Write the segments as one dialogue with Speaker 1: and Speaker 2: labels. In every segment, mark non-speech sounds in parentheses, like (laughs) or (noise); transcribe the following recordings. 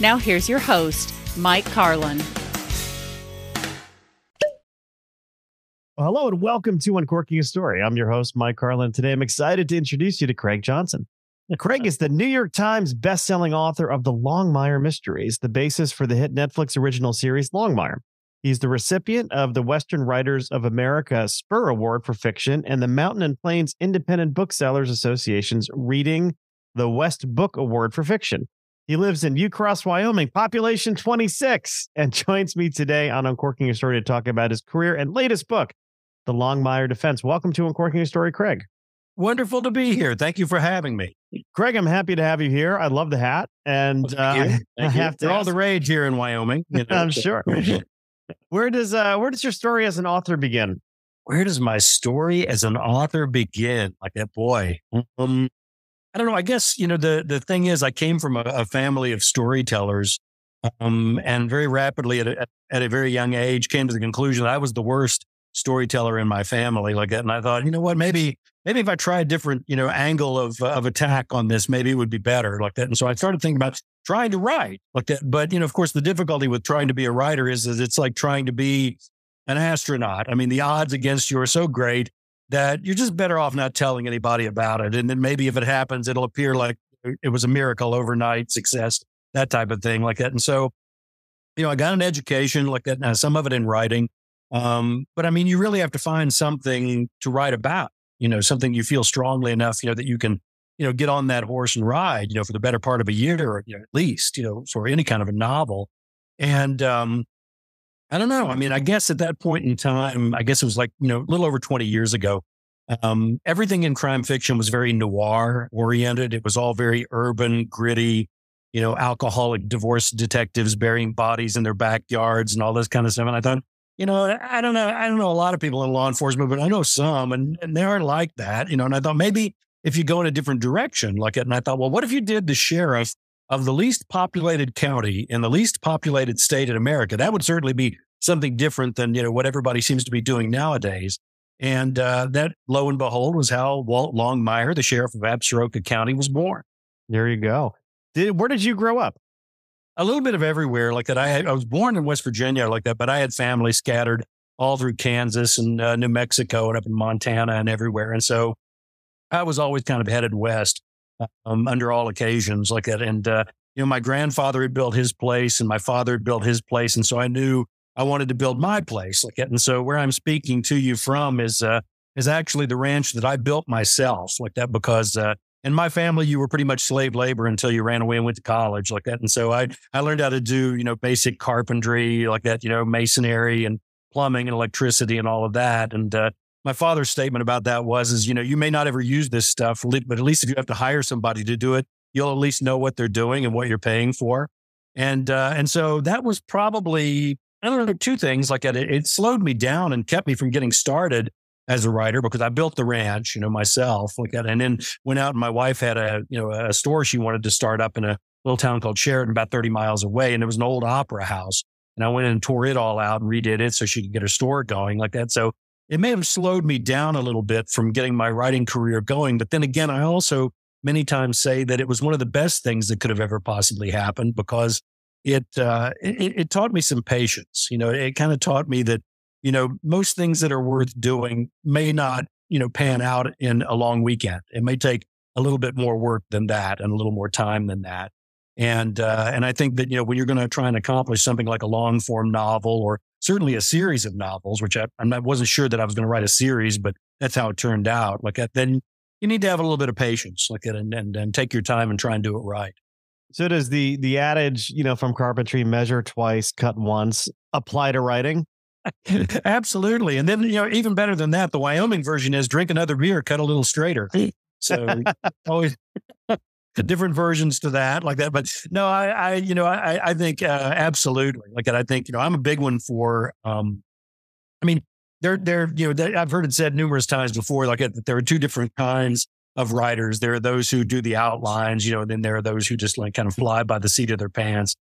Speaker 1: Now, here's your host, Mike Carlin.
Speaker 2: Well, hello and welcome to Uncorking a Story. I'm your host, Mike Carlin. Today, I'm excited to introduce you to Craig Johnson. Craig is the New York Times bestselling author of The Longmire Mysteries, the basis for the hit Netflix original series Longmire. He's the recipient of the Western Writers of America Spur Award for Fiction and the Mountain and Plains Independent Booksellers Association's Reading the West Book Award for Fiction. He lives in Ucross, Wyoming, population 26, and (laughs) joins me today on Uncorking a Story to talk about his career and latest book, The Longmire Defense. Welcome to Uncorking a Story, Craig.
Speaker 3: Wonderful to be here. Thank you for having me.
Speaker 2: Craig, I'm happy to have you here. I love the hat. And uh, (laughs) I, I have to
Speaker 3: They're all the rage here in Wyoming. you know, (laughs)
Speaker 2: I'm sure. Where does uh where does your story as an author begin?
Speaker 3: Where does my story as an author begin? Like that boy. Um, I don't know. I guess, you know, the, the thing is, I came from a, a family of storytellers um, and very rapidly at a, at a very young age came to the conclusion that I was the worst storyteller in my family like that. And I thought, you know what, maybe, maybe if I try a different, you know, angle of, of attack on this, maybe it would be better like that. And so I started thinking about trying to write like that. But, you know, of course, the difficulty with trying to be a writer is that it's like trying to be an astronaut. I mean, the odds against you are so great that you're just better off not telling anybody about it. And then maybe if it happens, it'll appear like it was a miracle overnight success, that type of thing like that. And so, you know, I got an education like that, now some of it in writing. Um, but I mean, you really have to find something to write about, you know, something you feel strongly enough, you know, that you can, you know, get on that horse and ride, you know, for the better part of a year or you know, at least, you know, for any kind of a novel. And, um, I don't know. I mean, I guess at that point in time, I guess it was like, you know, a little over 20 years ago, um, everything in crime fiction was very noir oriented. It was all very urban, gritty, you know, alcoholic divorce detectives burying bodies in their backyards and all this kind of stuff. And I thought, you know, I don't know. I don't know a lot of people in law enforcement, but I know some and, and they aren't like that, you know, and I thought maybe if you go in a different direction, like it, and I thought, well, what if you did the sheriff of the least populated county in the least populated state in America? That would certainly be something different than, you know, what everybody seems to be doing nowadays. And uh, that, lo and behold, was how Walt Longmire, the sheriff of Absaroka County, was born.
Speaker 2: There you go. Did where did you grow up?
Speaker 3: A little bit of everywhere like that. I, had, I was born in West Virginia like that, but I had family scattered all through Kansas and uh, New Mexico and up in Montana and everywhere. And so I was always kind of headed west um, under all occasions like that. And, uh, you know, my grandfather had built his place and my father had built his place. And so I knew I wanted to build my place like that. And so where I'm speaking to you from is, uh, is actually the ranch that I built myself like that because, uh, in my family, you were pretty much slave labor until you ran away and went to college like that. And so I, I learned how to do, you know, basic carpentry like that, you know, masonry and plumbing and electricity and all of that. And, uh, my father's statement about that was, is, you know, you may not ever use this stuff, but at least if you have to hire somebody to do it, you'll at least know what they're doing and what you're paying for. And, uh, and so that was probably, I don't know, two things like that. It, it slowed me down and kept me from getting started as a writer because I built the ranch, you know, myself like that. And then went out and my wife had a, you know, a store she wanted to start up in a little town called Sheridan, about 30 miles away. And it was an old opera house. And I went in and tore it all out and redid it so she could get her store going like that. So it may have slowed me down a little bit from getting my writing career going. But then again, I also many times say that it was one of the best things that could have ever possibly happened because it, uh, it, it taught me some patience. You know, it kind of taught me that, you know, most things that are worth doing may not, you know, pan out in a long weekend. It may take a little bit more work than that and a little more time than that. And, uh, and I think that, you know, when you're going to try and accomplish something like a long form novel or certainly a series of novels, which I, I wasn't sure that I was going to write a series, but that's how it turned out. Like uh, then you need to have a little bit of patience, like and, and, and take your time and try and do it right.
Speaker 2: So does the the adage, you know, from carpentry, measure twice, cut once, apply to writing? (laughs)
Speaker 3: Absolutely. And then, you know, even better than that, the Wyoming version is drink another beer, cut a little straighter. So (laughs) always different versions to that, like that. But no, I, I you know, I, I think uh, absolutely. Like I think, you know, I'm a big one for. um I mean, there, there, you know, I've heard it said numerous times before, like that there are two different kinds of writers. There are those who do the outlines, you know, and then there are those who just like kind of fly by the seat of their pants.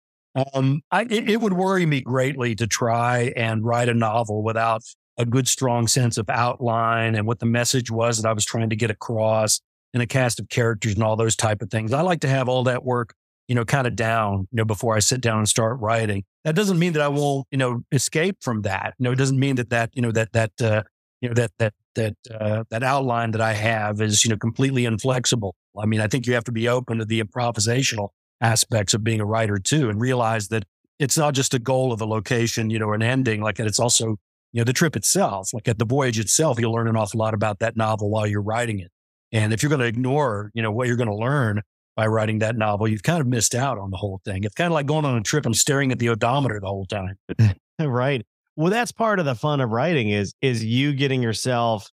Speaker 3: Um, I, it, it would worry me greatly to try and write a novel without a good, strong sense of outline and what the message was that I was trying to get across and a cast of characters and all those type of things. I like to have all that work, you know, kind of down, you know, before I sit down and start writing. That doesn't mean that I won't, you know, escape from that. You know, it doesn't mean that that, you know, that, that, uh, you know, that, that, that, uh, that outline that I have is, you know, completely inflexible. I mean, I think you have to be open to the improvisational aspects of being a writer too, and realize that it's not just a goal of a location, you know, an ending, like it's also, you know, the trip itself, like at the voyage itself, you'll learn an awful lot about that novel while you're writing it. And if you're going to ignore, you know, what you're going to learn by writing that novel, you've kind of missed out on the whole thing. It's kind of like going on a trip and staring at the odometer the whole time. (laughs)
Speaker 2: right. Well, that's part of the fun of writing is is you getting yourself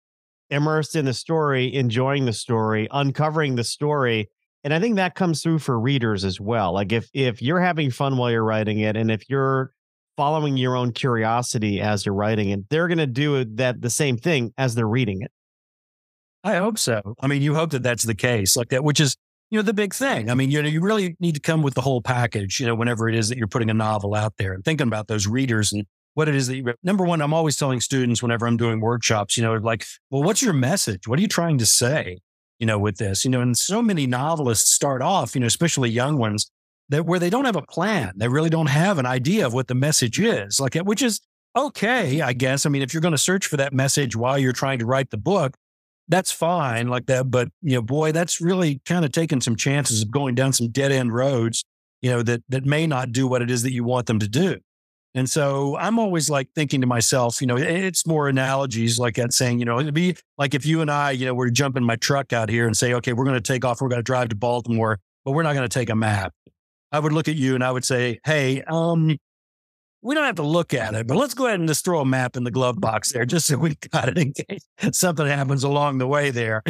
Speaker 2: immersed in the story, enjoying the story, uncovering the story. And I think that comes through for readers as well. Like if if you're having fun while you're writing it and if you're following your own curiosity as you're writing it, they're going to do that the same thing as they're reading it.
Speaker 3: I hope so. I mean, you hope that that's the case, like that, which is you know the big thing. I mean, you know, you really need to come with the whole package. You know, whenever it is that you're putting a novel out there and thinking about those readers and what it is that you. Number one, I'm always telling students whenever I'm doing workshops, you know, like, well, what's your message? What are you trying to say? You know, with this, you know, and so many novelists start off, you know, especially young ones, that where they don't have a plan, they really don't have an idea of what the message is, like, which is okay, I guess. I mean, if you're going to search for that message while you're trying to write the book, that's fine like that. But, you know, boy, that's really kind of taking some chances of going down some dead end roads, you know, that, that may not do what it is that you want them to do. And so I'm always like thinking to myself, you know, it's more analogies like that saying, you know, it'd be like if you and I, you know, were jumping my truck out here and say, okay, we're going to take off, we're going to drive to Baltimore, but we're not going to take a map. I would look at you and I would say, hey, um, we don't have to look at it, but let's go ahead and just throw a map in the glove box there, just so we (laughs) got it in case something happens along the way there.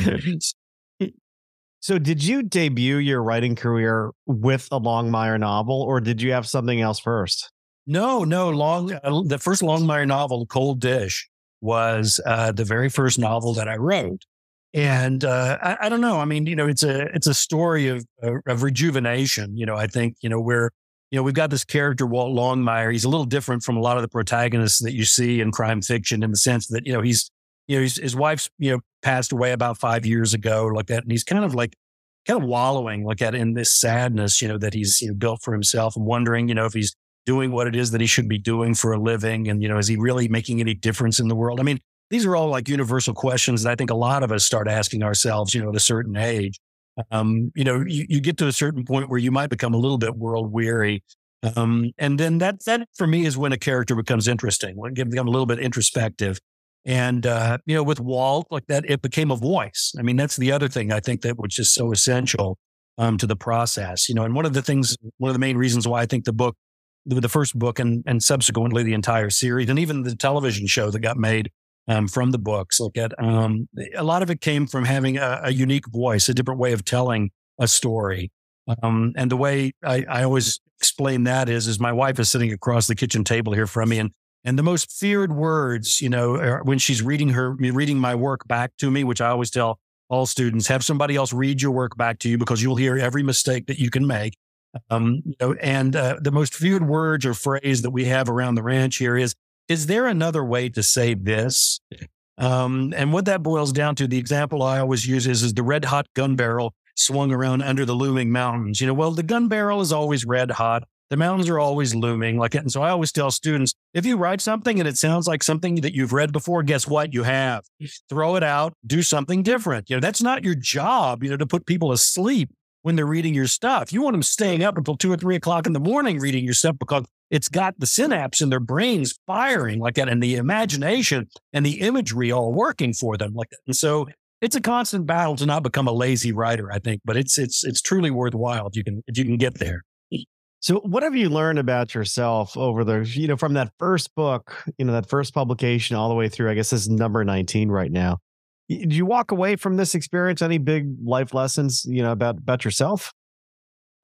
Speaker 2: so, did you debut your writing career with a Longmire novel, or did you have something else first?
Speaker 3: No, no. Long uh, the first Longmire novel, Cold Dish, was uh, the very first novel that I wrote. And uh, I, I, don't know. I mean, you know, it's a it's a story of uh, of rejuvenation. You know, I think you know where you know, we've got this character, Walt Longmire. He's a little different from a lot of the protagonists that you see in crime fiction in the sense that, you know, he's, you know, he's, his wife's, you know, passed away about five years ago, like that. And he's kind of like, kind of wallowing like that in this sadness, you know, that he's you know, built for himself and wondering, you know, if he's doing what it is that he should be doing for a living. And, you know, is he really making any difference in the world? I mean, these are all like universal questions that I think a lot of us start asking ourselves, you know, at a certain age um, you know, you, you get to a certain point where you might become a little bit world weary. Um, and then that, that for me is when a character becomes interesting, when it become a little bit introspective. And, uh, you know, with Walt, like that, it became a voice. I mean, that's the other thing I think that which is so essential, um, to the process, you know, and one of the things, one of the main reasons why I think the book, the, the first book and, and subsequently the entire series and even the television show that got made um, from the books. Look at um, a lot of it came from having a, a, unique voice, a different way of telling a story. Um, and the way I, I, always explain that is, is my wife is sitting across the kitchen table here from me, and and the most feared words, you know, when she's reading her reading my work back to me, which I always tell all students, have somebody else read your work back to you because you'll hear every mistake that you can make. Um, you know, and uh, the most feared words or phrase that we have around the ranch here is is there another way to say this? Um, and what that boils down to, the example I always use is, is the red hot gun barrel swung around under the looming mountains. You know, well, the gun barrel is always red hot. The mountains are always looming. Like, and so I always tell students, if you write something and it sounds like something that you've read before, guess what? You have. Throw it out, do something different. You know, that's not your job, you know, to put people asleep when they're reading your stuff. You want them staying up until two or three o'clock in the morning reading your stuff because it's got the synapse in their brains firing like that and the imagination and the imagery all working for them like that. And so it's a constant battle to not become a lazy writer, I think, but it's it's it's truly worthwhile if you can if you can get there.
Speaker 2: So, what have you learned about yourself over the, you know, from that first book, you know, that first publication all the way through? I guess this is number 19 right now. Did you walk away from this experience? Any big life lessons, you know, about, about yourself?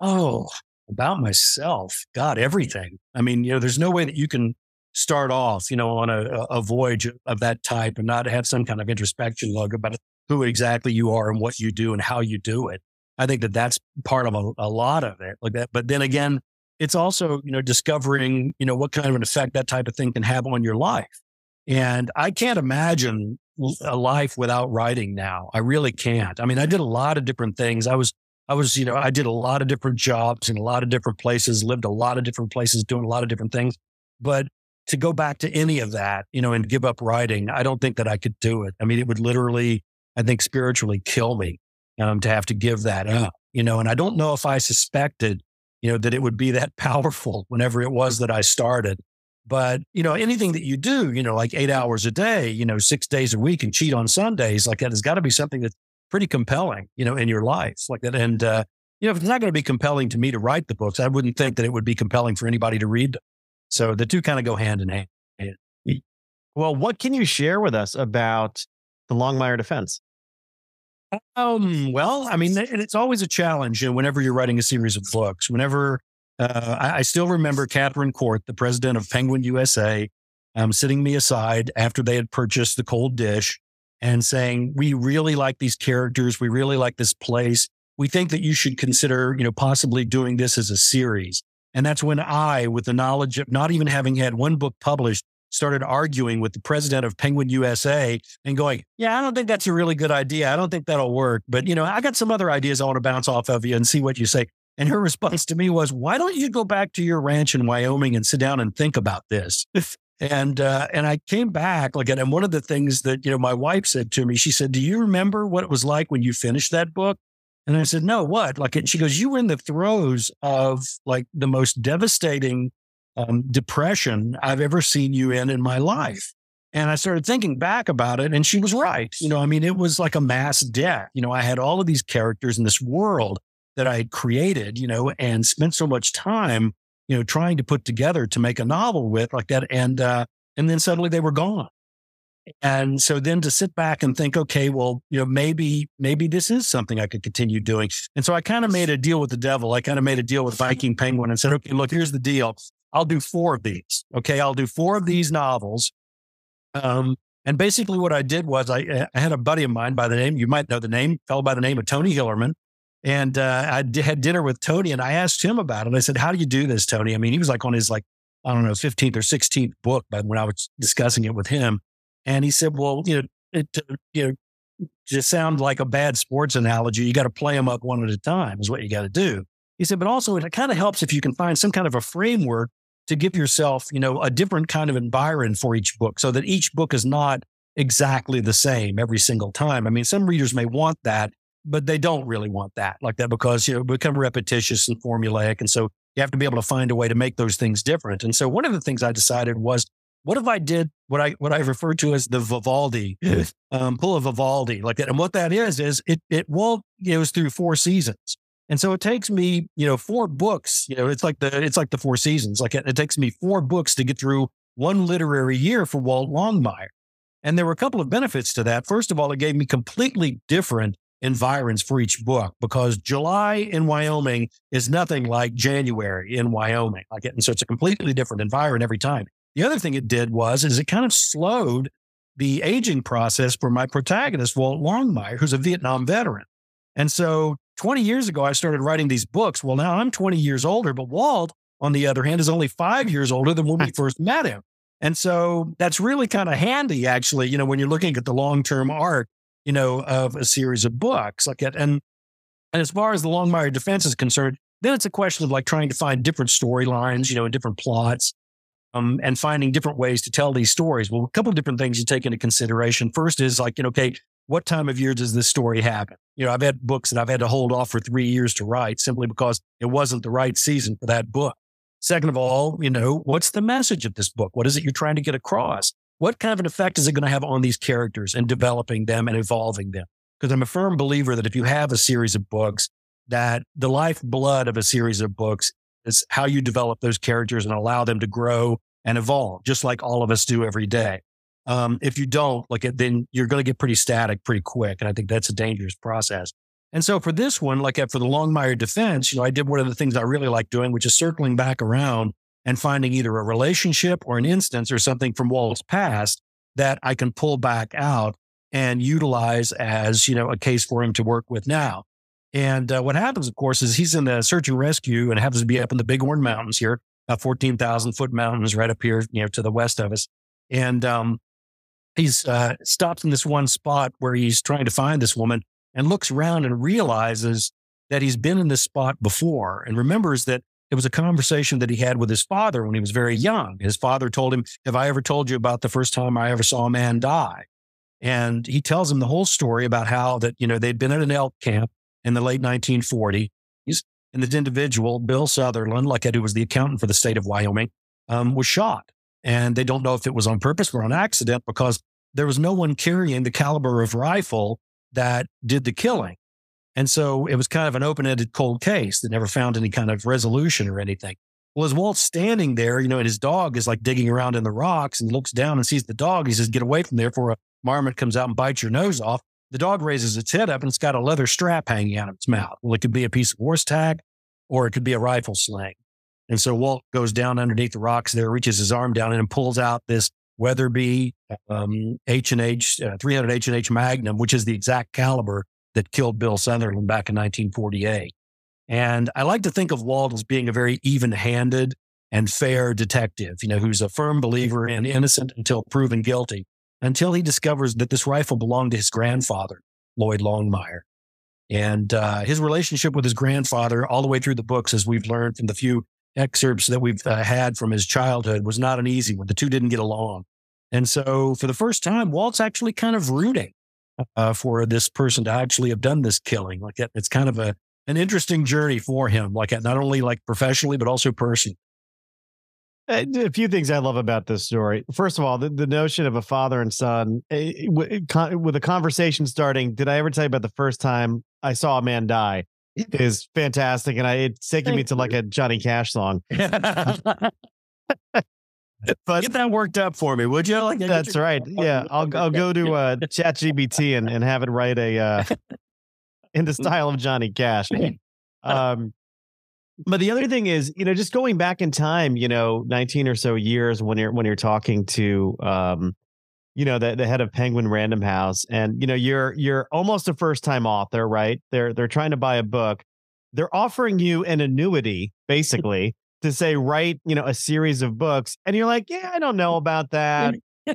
Speaker 3: Oh, about myself. God, everything. I mean, you know, there's no way that you can start off, you know, on a, a voyage of that type and not have some kind of introspection log about who exactly you are and what you do and how you do it. I think that that's part of a, a lot of it like that. But then again, it's also, you know, discovering, you know, what kind of an effect that type of thing can have on your life. And I can't imagine a life without writing now. I really can't. I mean, I did a lot of different things. I was, I was, you know, I did a lot of different jobs in a lot of different places, lived a lot of different places, doing a lot of different things. But to go back to any of that, you know, and give up writing, I don't think that I could do it. I mean, it would literally, I think, spiritually kill me um, to have to give that up, you know, and I don't know if I suspected you know, that it would be that (laughs) powerful whenever it was that I started. But, you know, anything that you do, you know, like eight hours a day, you know, six days a week and cheat on Sundays, like that has got to be something that's pretty compelling, you know, in your life like that. And, uh, you know, if it's not going to be compelling to me to write the books, I wouldn't think that it would be compelling for anybody to read them. So the two kind of go hand in hand.
Speaker 2: Well, what can you share with us about the Longmire defense?
Speaker 3: Um, well, I mean, it's always a challenge you know, whenever you're writing a series of books. Whenever uh, I, I, still remember Kathryn Court, the president of Penguin USA, um, sitting me aside after they had purchased the cold dish and saying, "We really like these characters. We really like this place. We think that you should consider, you know, possibly doing this as a series." And that's when I, with the knowledge of not even having had one book published, started arguing with the president of Penguin USA and going, Yeah, I don't think that's a really good idea. I don't think that'll work. But, you know, I got some other ideas I want to bounce off of you and see what you say. And her response to me was, Why don't you go back to your ranch in Wyoming and sit down and think about this? (laughs) and uh, and I came back like, and one of the things that you know my wife said to me, she said, "Do you remember what it was like when you finished that book?" And I said, "No, what?" Like, and she goes, "You were in the throes of like the most devastating um, depression I've ever seen you in in my life. And I started thinking back about it, and she was right. You know, I mean, it was like a mass death. You know, I had all of these characters in this world that I had created, you know, and spent so much time, you know, trying to put together to make a novel with like that. And, uh, and then suddenly they were gone. And so then to sit back and think, okay, well, you know, maybe, maybe this is something I could continue doing. And so I kind of made a deal with the devil. I kind of made a deal with Viking Penguin and said, okay, look, here's the deal. I'll do four of these. Okay. I'll do four of these novels. Um, and basically what I did was I, I, had a buddy of mine by the name, you might know the name, fellow by the name of Tony Hillerman. And uh, I d- had dinner with Tony and I asked him about it. I said, how do you do this, Tony? I mean, he was like on his like, I don't know, 15th or 16th book but when I was discussing it with him. And he said, well, you know, it, you know, just sound like a bad sports analogy. You got to play them up one at a time is what you got to do. He said, but also it kind of helps if you can find some kind of a framework to give yourself, you know, a different kind of environment for each book so that each book is not exactly the same every single time. I mean, some readers may want that, but they don't really want that like that because, you know, become repetitious and formulaic. And so you have to be able to find a way to make those things different. And so one of the things I decided was, what if I did what I what I refer to as the Vivaldi um, pull of Vivaldi like that? And what that is is it it will goes through four seasons. And so it takes me, you know, four books, you know, it's like the, it's like the four seasons. Like it, it takes me four books to get through one literary year for Walt Longmire. And there were a couple of benefits to that. First of all, it gave me completely different environs for each book because July in Wyoming is nothing like January in Wyoming. Like it, and so it's a completely different environment every time. The other thing it did was is it kind of slowed the aging process for my protagonist, Walt Longmire, who's a Vietnam veteran. And so 20 years ago, I started writing these books. Well, now I'm 20 years older, but Walt, on the other hand, is only five years older than when we first met him. And so that's really kind of handy, actually, you know, when you're looking at the long term arc, you know, of a series of books like that. And, and as far as the Longmire defense is concerned, Then it's a question of like trying to find different storylines, you know, and different plots, um, and finding different ways to tell these stories. Well, a couple of different things you take into consideration. First is like, you know, okay, what time of year does this story happen? You know, I've had books that I've had to hold off for three years to write simply because it wasn't the right season for that book. Second of all, you know, what's the message of this book? What is it you're trying to get across? What kind of an effect is it going to have on these characters and developing them and evolving them? Because I'm a firm believer that if you have a series of books, that the lifeblood of a series of books is how you develop those characters and allow them to grow and evolve, just like all of us do every day. Um, if you don't, like, then you're going to get pretty static pretty quick, and I think that's a dangerous process. And so for this one, like uh, for the Longmire defense, you know, I did one of the things I really like doing, which is circling back around and finding either a relationship or an instance or something from Walt's past that I can pull back out and utilize as, you know, a case for him to work with now. And uh, what happens, of course, is he's in the search and rescue and happens to be up in the Bighorn Mountains here, about 14,000 foot mountains right up here, you know, to the west of us. And um, he's uh, stops in this one spot where he's trying to find this woman and looks around and realizes that he's been in this spot before and remembers that it was a conversation that he had with his father when he was very young. His father told him, Have I ever told you about the first time I ever saw a man die? And he tells him the whole story about how that, you know, they'd been at an elk camp in the late 1940s. And this individual, Bill Sutherland, like at who was the accountant for the state of Wyoming, um, was shot. And they don't know if it was on purpose or on accident because there was no one carrying the caliber of rifle that did the killing. And so it was kind of an open ended cold case that never found any kind of resolution or anything. Well, as Walt's standing there, you know, and his dog is like digging around in the rocks and looks down and sees the dog. He says, Get away from there before a marmot comes out and bites your nose off. The dog raises its head up and it's got a leather strap hanging out of its mouth. Well, it could be a piece of horse tag or it could be a rifle sling. And so Walt goes down underneath the rocks there, reaches his arm down and pulls out this Weatherby um, H and H uh, 300 H and H Magnum, which is the exact caliber that killed Bill Sutherland back in 1948. And I like to think of Walt as being a very even-handed and fair detective, you know, who's a firm believer in innocent until proven guilty, until he discovers that this rifle belonged to his grandfather, Lloyd Longmire. And uh, his relationship with his grandfather, all the way through the books, as we've learned from the few excerpts that we've uh, had from his childhood was not an easy one. The two didn't get along. And so for the first time, Walt's actually kind of rooting uh, for this person to actually have done this killing. Like that, it's kind of a, an interesting journey for him, like not only like professionally, but also personally.
Speaker 2: Uh, a few things I love about this story. First of all, the, the notion of a father and son eh, with a conversation starting. Did I ever tell you about the first time I saw a man die? is fantastic, and I it's taking me to like a Johnny Cash song. (laughs) (laughs) (laughs) (laughs)
Speaker 3: but get that worked up for me, would you? Like
Speaker 2: that's right. (laughs) Yeah, I'll I'll go to uh, (laughs) ChatGPT and and have it write a uh, in the style of Johnny Cash. Um, but the other thing is, you know, just going back in time, you know, 19 or so years when you're when you're talking to um you know the, the head of penguin random house and you know you're you're almost a first time author right they're they're trying to buy a book they're offering you an annuity basically to say write you know a series of books and you're like yeah i don't know about that. (laughs)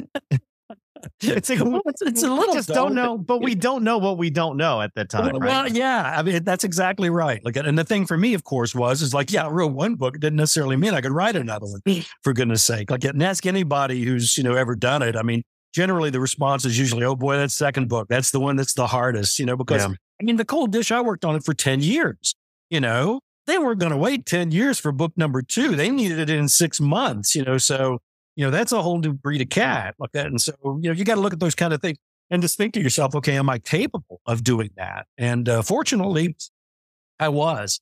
Speaker 2: It's, like, well, it's, it's a little just don't know but we don't know what we don't know at the time
Speaker 3: well,
Speaker 2: right?
Speaker 3: well yeah i mean that's exactly right like and the thing for me of course was is like yeah i wrote one book it didn't necessarily mean i could write another one for goodness sake like and ask anybody who's you know ever done it i mean generally the response is usually, oh boy, that second book, that's the one that's the hardest, you know, because yeah. I mean, the cold dish, I worked on it for 10 years, you know, they weren't going to wait 10 years for book number two. They needed it in six months, you know, so, you know, that's a whole new breed of cat like that. And so, you know, you got to look at those kind of things and just think to yourself, okay, am I capable of doing that? And uh, fortunately, I was.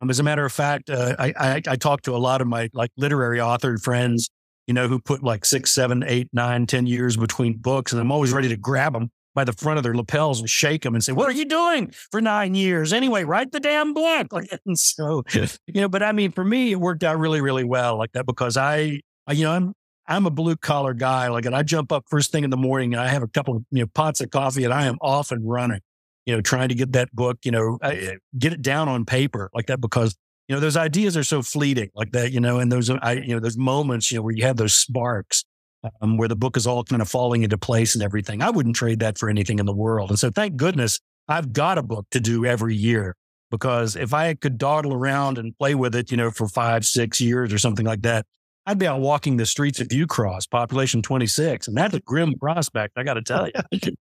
Speaker 3: Um, as a matter of fact, uh, I, I, I talked to a lot of my like literary author friends you know, who put like six, seven, eight, nine, ten years between books. And I'm always ready to grab them by the front of their lapels and shake them and say, What are you doing for nine years? Anyway, write the damn book. Like, (laughs) and so, you know, but I mean, for me, it worked out really, really well like that because I, I you know, I'm, I'm a blue collar guy. Like, and I jump up first thing in the morning and I have a couple of, you know, pots of coffee and I am off and running, you know, trying to get that book, you know, get it down on paper like that because you know, those ideas are so fleeting like that, you know, and those, I, you know, those moments, you know, where you have those sparks um, where the book is all kind of falling into place and everything. I wouldn't trade that for anything in the world. And so thank goodness I've got a book to do every year. because if I could dawdle around and play with it, you know, for five, six years or something like that, I'd be out walking the streets of Ucross, population 26. And that's a grim prospect, I got to tell you. (laughs)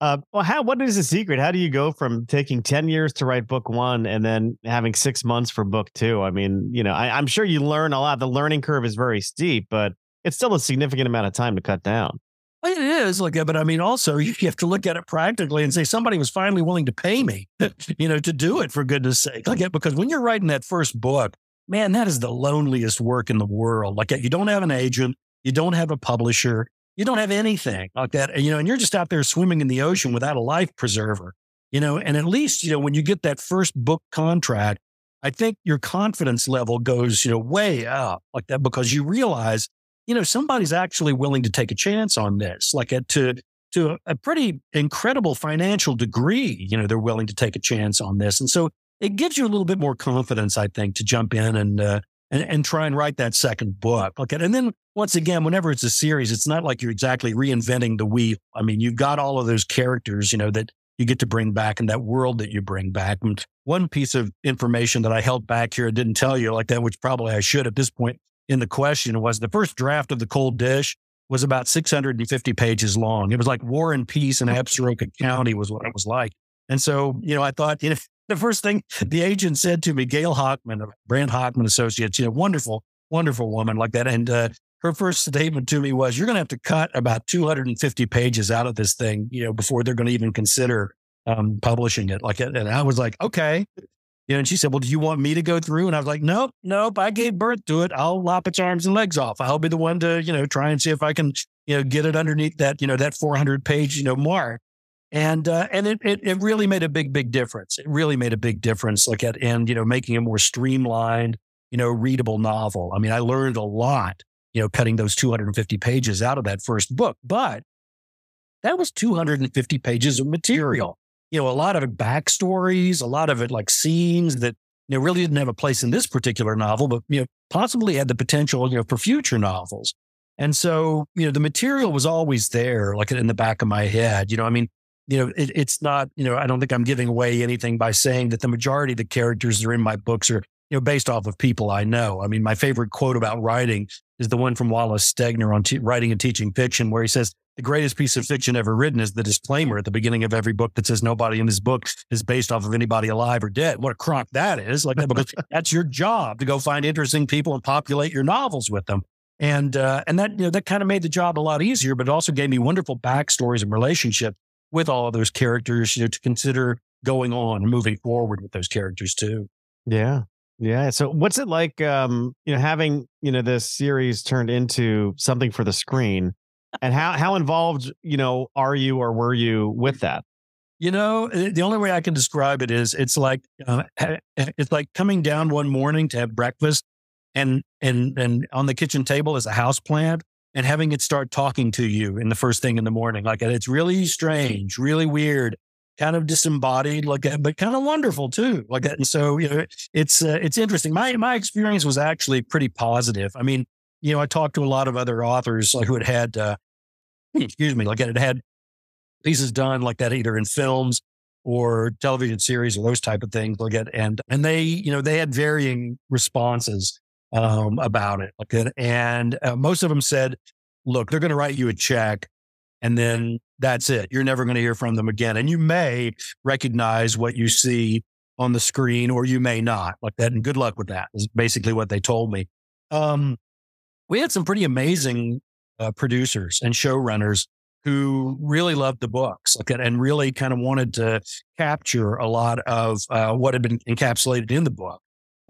Speaker 2: Uh, well, how what is the secret? How do you go from taking ten years to write book one and then having six months for book two? I mean, you know, I, am sure you learn a lot. The learning curve is very steep, but it's still a significant amount of time to cut down.
Speaker 3: It is like, but I mean, also (laughs) you have to look at it practically and say somebody was finally willing to pay me, (laughs) you know, to do it for goodness sake. Like, because when you're writing that first book, man, that is the loneliest work in the world. Like, you don't have an agent, you don't have a publisher, you don't have anything like that, you know, and you're just out there swimming in the ocean without a life preserver, you know, and at least, you know, when you get that first book contract, I think your confidence level goes, you know, way up like that because you realize, you know, somebody's actually willing to take a chance on this, like at, to, to a pretty incredible financial degree, you know, they're willing to take a chance on this. And so it gives you a little bit more confidence, I think, to jump in and, uh, and, and try and write that second book. Okay. And then once again, whenever it's a series, it's not like you're exactly reinventing the wheel. I mean, you've got all of those characters, you know, that you get to bring back and that world that you bring back. And one piece of information that I held back here and didn't tell you like that, which probably I should at this point in the question was the first draft of the cold dish was about 650 pages long. It was like War and Peace in Absaroka County was what it was like. And so, you know, I thought, you know, (laughs) the first thing the agent said to me, Gail Hochman of Brandt Hochman Associates, you know, wonderful, wonderful woman like that. And uh, her first statement to me was, "You're going to have to cut about 250 pages out of this thing, you know, before they're going to even consider um, publishing it." Like, and I was like, "Okay." You know, and she said, "Well, do you want me to go through?" And I was like, "Nope, nope. I gave birth to it. I'll lop its arms and legs off. I'll be the one to, you know, try and see if I can, you know, get it underneath that, you know, that 400 page, you know, mark." And uh, and it, it it really made a big big difference. It really made a big difference. Like at and you know, making a more streamlined, you know, readable novel. I mean, I learned a lot you know, cutting those 250 pages out of that first book. But that was 250 pages of material. You know, a lot of backstories, a lot of it like scenes that you know really didn't have a place in this particular novel, but you know, possibly had the potential, you know, for future novels. And so, you know, the material was always there, like in the back of my head. You know, I mean, you know, it, it's not, you know, I don't think I'm giving away anything by saying that the majority of the characters that are in my books are, you know, based off of people I know. I mean, my favorite quote about writing is the one from Wallace Stegner on writing and teaching fiction, where he says, the greatest piece of fiction ever written is the disclaimer at the beginning of every book that says nobody in this book is based off of anybody alive or dead. What a crock that is. Like because (laughs) that's your job to go find interesting people and populate your novels with them. And, uh, and that, you know, that kind of made the job a lot easier, but it also gave me wonderful backstories and relationships with all of those characters, you know, to consider going on and moving forward with those characters too.
Speaker 2: Yeah. Yeah. So what's it like um, you know, having, you know, this series turned into something for the screen? And how how involved, you know, are you or were you with that?
Speaker 3: You know, eh, the only way I can describe it is it's like uh, it's like coming down one morning to have breakfast and and and on the kitchen table is a house plant and having it start talking to you in the first thing in the morning. Like it's really strange, really weird kind of disembodied, like, but kind of wonderful too. Like, and so you know, it's uh, it's interesting. My my experience was actually pretty positive. I mean, you know, I talked to a lot of other authors like, who had had, uh, (clears throat) excuse me, like had had pieces done like that either in films or television series or those type of things. Like, and and they, you know, they had varying responses um, about it. Like, and uh, most of them said, "Look, they're going to write you a check." And then that's it. You're never going to hear from them again. And you may recognize what you see on the screen or you may not like that. And good luck with that is basically what they told me. Um, we had some pretty amazing uh, producers and showrunners who really loved the books like, and really kind of wanted to capture a lot of uh, what had been encapsulated in the book.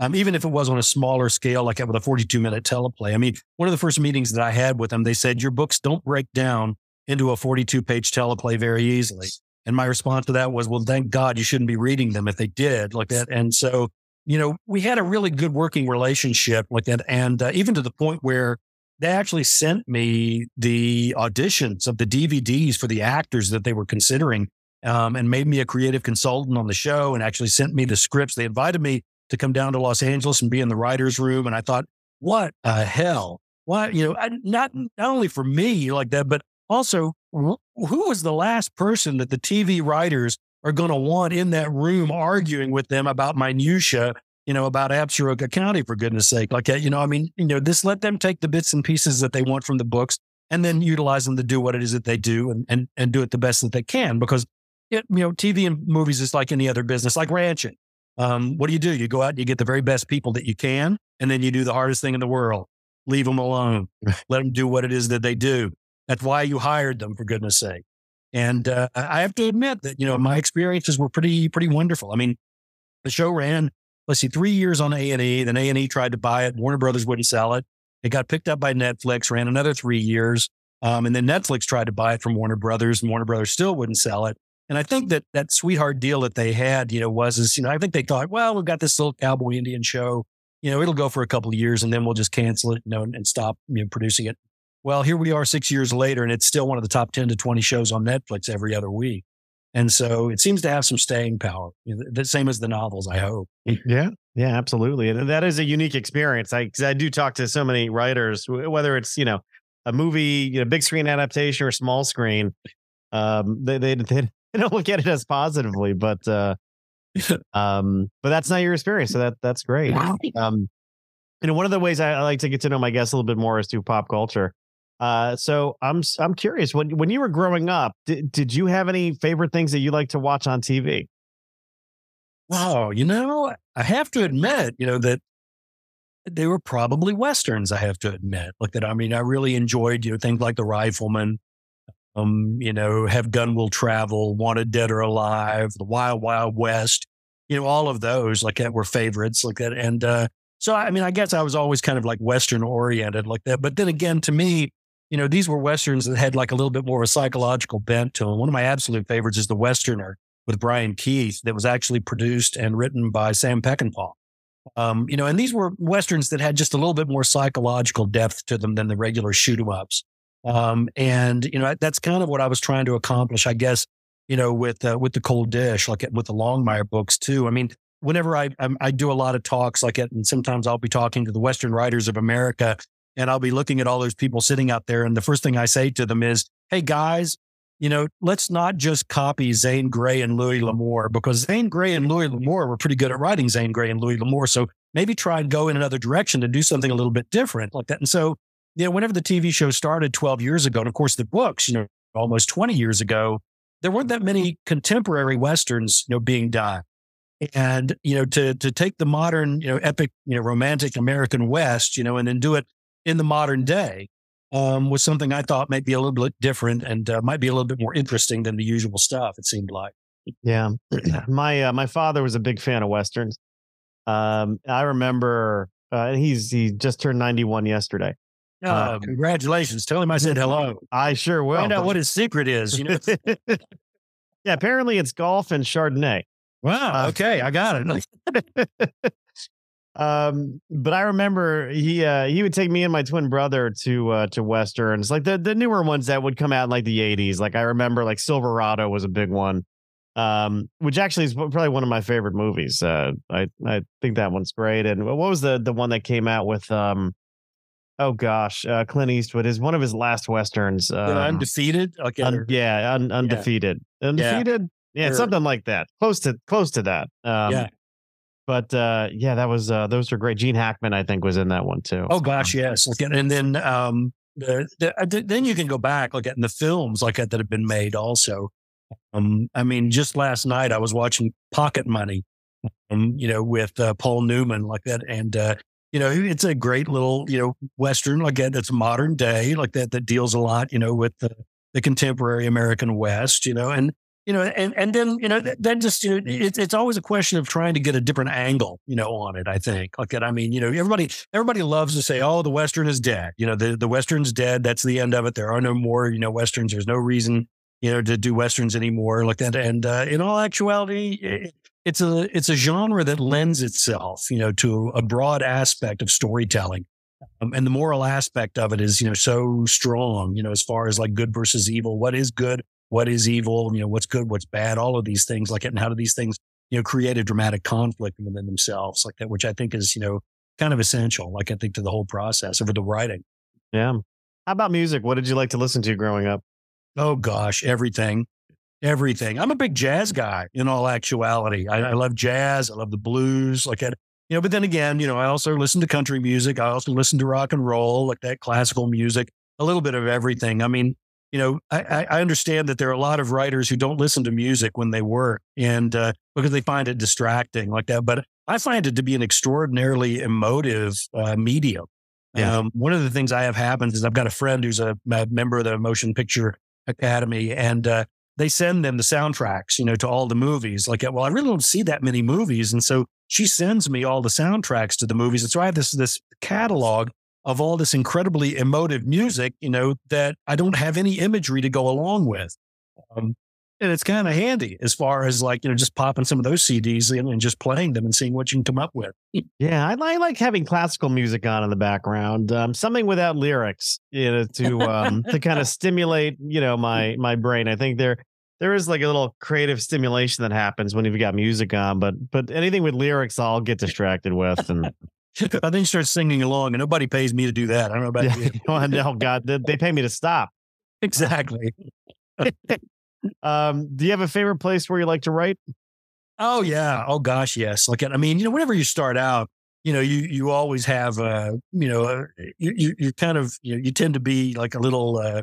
Speaker 3: Um, even if it was on a smaller scale, like with a 42 minute teleplay. I mean, one of the first meetings that I had with them, they said, Your books don't break down into a 42 page teleplay very easily. And my response to that was, well, thank God you shouldn't be reading them if they did like that. And so, you know, we had a really good working relationship like that. And uh, even to the point where they actually sent me the auditions of the DVDs for the actors that they were considering um, and made me a creative consultant on the show and actually sent me the scripts. They invited me to come down to Los Angeles and be in the writer's room. And I thought, what a hell? Why, you know, I, not, not only for me like that, but also, who was the last person that the TV writers are going to want in that room arguing with them about minutia, you know, about Absaroka County, for goodness sake. Like, you know, I mean, you know, this let them take the bits and pieces that they want from the books and then utilize them to do what it is that they do and, and, and do it the best that they can. Because, it, you know, TV and movies is like any other business, like ranching. Um, what do you do? You go out and you get the very best people that you can, and then you do the hardest thing in the world leave them alone, (laughs) let them do what it is that they do. That's why you hired them, for goodness sake. And uh, I have to admit that, you know, my experiences were pretty, pretty wonderful. I mean, the show ran, let's see, three years on A&E. Then A&E tried to buy it. Warner Brothers wouldn't sell it. It got picked up by Netflix, ran another three years. Um, and then Netflix tried to buy it from Warner Brothers and Warner Brothers still wouldn't sell it. And I think that that sweetheart deal that they had, you know, was, is, you know, I think they thought, well, we've got this little cowboy Indian show. You know, it'll go for a couple of years and then we'll just cancel it, you know, and stop you know, producing it. Well, here we are six years later, and it's still one of the top 10 to 20 shows on Netflix every other week. And so it seems to have some staying power, you know, the same as the novels, I hope.
Speaker 2: Yeah. Yeah, absolutely. And that is a unique experience. I, cause I do talk to so many writers, whether it's, you know, a movie, you know, big screen adaptation or small screen. Um, they, they, (laughs) they don't look at it as positively, but, uh, (laughs) um, but that's not your experience. So that, that's great. Um, you know, one of the ways I, I like to get to know my guests a little bit more is through pop culture. Uh, so I'm I'm curious when when you were growing up, did, did you have any favorite things that you like to watch on TV?
Speaker 3: Wow, you know, I have to admit, you know that they were probably westerns. I have to admit, like that. I mean, I really enjoyed you know things like The Rifleman, um, you know, Have Gun Will Travel, Wanted Dead or Alive, The Wild Wild West, you know, all of those like that were favorites like that. And uh, so, I mean, I guess I was always kind of like Western oriented like that. But then again, to me, you know, these were westerns that had like a little bit more of a psychological bent to them. One of my absolute favorites is The Westerner with Brian Keith that was actually produced and written by Sam Peckinpah. Um, you know, and these were westerns that had just a little bit more psychological depth to them than the regular shoot 'em ups. Um, and you know, that's kind of what I was trying to accomplish, I guess. You know, with uh, with the cold dish, like with the Longmire books too. I mean, whenever I I, I do a lot of talks like it, and sometimes I'll be talking to the Western writers of America, and I'll be looking at all those people sitting out there. And the first thing I say to them is, Hey guys, you know, let's not just copy Zane Grey and Louis L'Amour because Zane Grey and Louis L'Amour were pretty good at writing Zane Grey and Louis L'Amour. So maybe try and go in another direction to do something a little bit different like that. And so, you know, whenever the TV show started 12 years ago, and of course the books, you know, almost 20 years ago, there weren't that many contemporary Westerns, you know, being done. And, you know, to, to take the modern, you know, epic, you know, romantic American West, you know, and then do it in the modern day um, was something I thought might be a little bit different and uh, might be a little bit more interesting than the usual stuff. It seemed like.
Speaker 2: Yeah, (clears throat) my uh, my father was a big fan of westerns. Um, I remember uh, he's he just turned ninety one yesterday.
Speaker 3: Oh, congratulations! Tell him I said hello. (laughs)
Speaker 2: I sure will.
Speaker 3: Find out what his secret is. You know. (laughs)
Speaker 2: yeah, apparently it's golf and Chardonnay.
Speaker 3: Wow. Uh, okay, I got it. (laughs)
Speaker 2: Um, but I remember he uh he would take me and my twin brother to uh to westerns, like the the newer ones that would come out in like the 80s. Like I remember like Silverado was a big one. Um, which actually is probably one of my favorite movies. Uh I I think that one's great. And what was the the one that came out with um oh gosh, uh Clint Eastwood is one of his last westerns. Um,
Speaker 3: undefeated? Okay.
Speaker 2: Un, yeah, un, undefeated. Yeah. Undefeated? Yeah, sure. something like that. Close to close to that. Um yeah but uh, yeah, that was uh, those are great. Gene Hackman, I think, was in that one too.
Speaker 3: Oh gosh, yes. And then um, the, the, then you can go back look at in the films like that that have been made also. Um, I mean, just last night I was watching Pocket Money, um, you know, with uh, Paul Newman like that, and uh, you know, it's a great little you know western like that. That's modern day like that that deals a lot you know with the the contemporary American West, you know, and you know, and, and then, you know, then just, you know, it's, it's always a question of trying to get a different angle, you know, on it, I think. Like that. I mean, you know, everybody, everybody loves to say, oh, the Western is dead. You know, the, the Western's dead. That's the end of it. There are no more, you know, Westerns. There's no reason, you know, to do Westerns anymore like that. And, uh, in all actuality, it, it's a, it's a genre that lends itself, you know, to a broad aspect of storytelling. Um, and the moral aspect of it is, you know, so strong, you know, as far as like good versus evil, what is good, what is evil, you know, what's good, what's bad, all of these things like it. And how do these things, you know, create a dramatic conflict within themselves like that, which I think is, you know, kind of essential, like I think to the whole process of the writing.
Speaker 2: Yeah. How about music? What did you like to listen to growing up?
Speaker 3: Oh gosh, everything. everything. I'm a big jazz guy in all actuality. I, I love jazz. I love the blues, like. You know, but then again, you know, I also listen to country music. I also listen to rock and roll, like that classical music, a little bit of everything. I mean, you know, I, I understand that there are a lot of writers who don't listen to music when they work and uh, because they find it distracting like that. But I find it to be an extraordinarily emotive uh, medium. Yeah. Um, one of the things I have happened is I've got a friend who's a, a member of the Motion Picture Academy, and uh, they send them the soundtracks, you know, to all the movies. Like, well, I really don't see that many movies, and so she sends me all the soundtracks to the movies, and so I have this this catalog of all this incredibly emotive music, you know, that I don't have any imagery to go along with. Um, and it's kind of handy as far as like, you know, just popping some of those CDs in and just playing them and seeing what you can come up with.
Speaker 2: Yeah, I, I like having classical music on in the background, um, something without lyrics, you know, to um, to kind of (laughs) stimulate, you know, my my brain. I think there there is like a little creative stimulation that happens when you've got music on, but but anything with lyrics, I'll get distracted with. And
Speaker 3: I then start singing along, and nobody pays me to do that. I don't know about yeah, you. (laughs)
Speaker 2: oh, God, they, they pay me to stop. (laughs)
Speaker 3: Exactly. (laughs)
Speaker 2: um, do you have a favorite place where you like to write?
Speaker 3: Oh yeah. Oh gosh, yes. Like I mean, you know, whenever you start out, you know, you you always have, uh, you know, uh, you, you you kind of you, know, you tend to be like a little uh,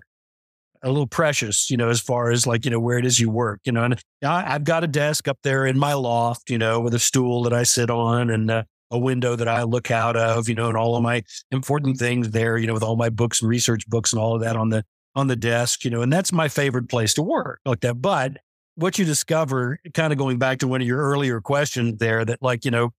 Speaker 3: a little precious, you know, as far as like, you know, where it is you work, you know, and I, have got a desk up there in my loft, you know, with a stool that I sit on and uh, a window that I look out of, you know, and all of my important things there, you know, with all my books and research books and all of that on the on the desk, you know, and that's my favorite place to work like that. But what you discover, kind of going back to one of your earlier questions there, that like, you know,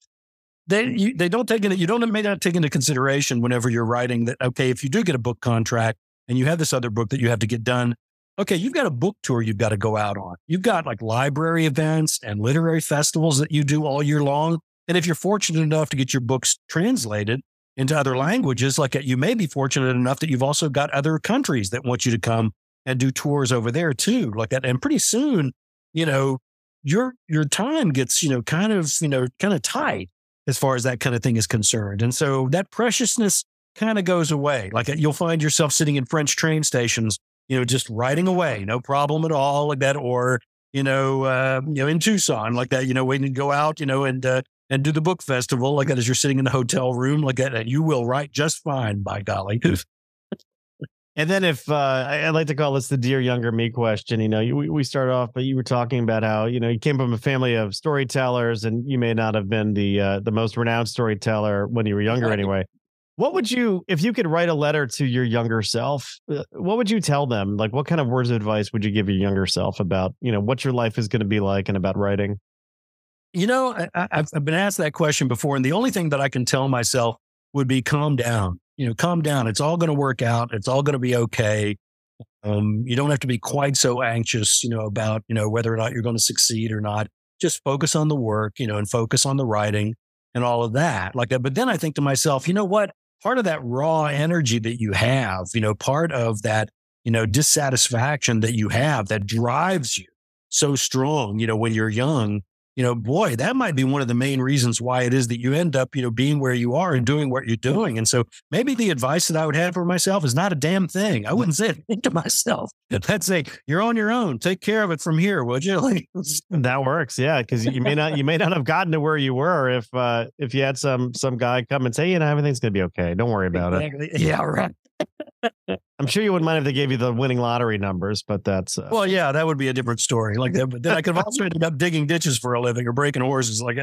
Speaker 3: they you, they don't take into you don't may not take into consideration whenever you're writing that okay, if you do get a book contract and you have this other book that you have to get done, okay, you've got a book tour you've got to go out on. You've got like library events and literary festivals that you do all year long. And if you're fortunate enough to get your books translated into other languages, like you may be fortunate enough that you've also got other countries that want you to come and do tours over there too, like that. And pretty soon, you know, your your time gets, you know, kind of, you know, kind of tight as far as that kind of thing is concerned. And so that preciousness kind of goes away. Like you'll find yourself sitting in French train stations, you know, just writing away, no problem at all, like that, or you know, uh, you know, in Tucson, like that, you know, waiting to go out, you know, and uh, and do the book festival like that as you're sitting in the hotel room like that, and you will write just fine, by golly. (laughs)
Speaker 2: and then if uh, I, like to call this the dear younger me question, you know, you, we start off, but you were talking about how you know you came from a family of storytellers, and you may not have been the uh, the most renowned storyteller when you were younger, anyway. What would you, if you could write a letter to your younger self, uh, what would you tell them? Like, what kind of words of advice would you give your younger self about, you know, what your life is going to be like and about writing?
Speaker 3: You know, I, have been asked that question before, and the only thing that I can tell myself would be calm down. You know, calm down. It's all going to work out. It's all going to be okay. Um, you don't have to be quite so anxious, you know, about you know whether or not you're going to succeed or not. Just focus on the work, you know, and focus on the writing and all of that. Like, but then I think to myself, you know what? Part of that raw energy that you have, you know, part of that, you know, dissatisfaction that you have that drives you so strong, you know, when you're young, you know, boy, that might be one of the main reasons why it is that you end up, you know, being where you are and doing what you're doing. And so maybe the advice that I would have for myself is not a damn thing. I wouldn't say (laughs) it to myself. I'd say, you're on your own. Take care of it from here, would you? (laughs) Like
Speaker 2: that works. Yeah. Cause you may not, you may not have gotten to where you were if, uh, if you had some, some guy come and say, you know, everything's going to be okay. Don't worry about exactly.
Speaker 3: it. (laughs) Yeah. Right.
Speaker 2: I'm sure you wouldn't mind if they gave you the winning lottery numbers, but that's uh,
Speaker 3: well, yeah, that would be a different story. Like that, but then I could have also ended up digging ditches for a living or breaking horses. Like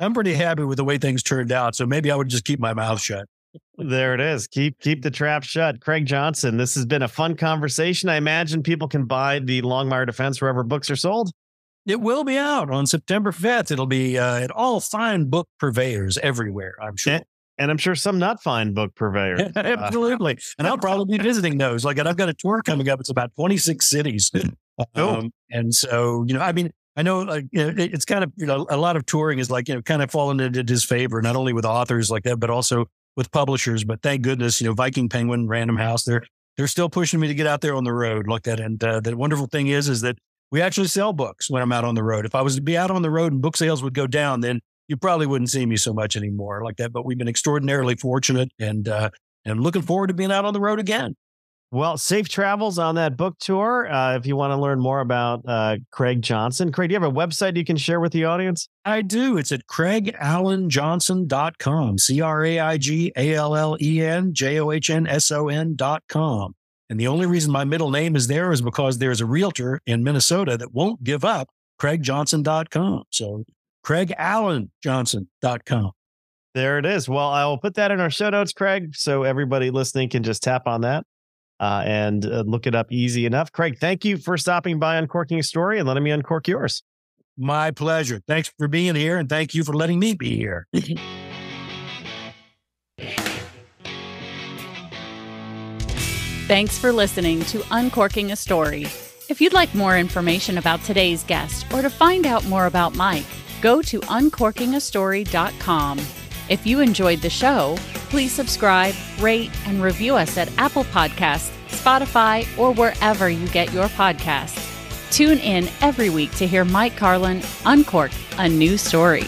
Speaker 3: I'm pretty happy with the way things turned out, so maybe I would just keep my mouth shut.
Speaker 2: There it is. Keep keep the trap shut. Craig Johnson, this has been a fun conversation. I imagine people can buy the Longmire Defense wherever books are sold.
Speaker 3: It will be out on September 5th. It'll be uh, at all fine book purveyors everywhere, I'm sure.
Speaker 2: And, and I'm sure some not fine book purveyors. (laughs)
Speaker 3: Absolutely. and I'll probably be visiting those. Like, I've got a tour coming up. It's about 26 cities. Oh. Um, and so, you know, I mean, I know like you know, it's kind of, you know, a lot of touring is like, you know, kind of fallen into disfavor, not only with authors like that, but also with publishers. But thank goodness, you know, Viking Penguin, Random House, they're, they're still pushing me to get out there on the road like that. And uh, the wonderful thing is, is that we actually sell books when I'm out on the road. If I was to be out on the road and book sales would go down, then you probably wouldn't see me so much anymore like that. But we've been extraordinarily fortunate and, uh, and looking forward to being out on the road again.
Speaker 2: Well, safe travels on that book tour. Uh, if you want to learn more about uh, Craig Johnson, Craig, do you have a website you can share with the audience?
Speaker 3: I do. It's at craigallenjohnson.com, C R A I G A L L E N J O H N S O N.com. And the only reason my middle name is there is because there's a realtor in Minnesota that won't give up craigjohnson.com. So craigallenjohnson.com.
Speaker 2: There it is. Well, I will put that in our show notes, Craig, so everybody listening can just tap on that uh, and uh, look it up easy enough. Craig, thank you for stopping by Uncorking a Story and letting me uncork yours.
Speaker 3: My pleasure. Thanks for being here, and thank you for letting me be here. (laughs)
Speaker 1: Thanks for listening to Uncorking a Story. If you'd like more information about today's guest or to find out more about Mike, go to uncorkingastory.com. If you enjoyed the show, please subscribe, rate, and review us at Apple Podcasts, Spotify, or wherever you get your podcasts. Tune in every week to hear Mike Carlin uncork a new story.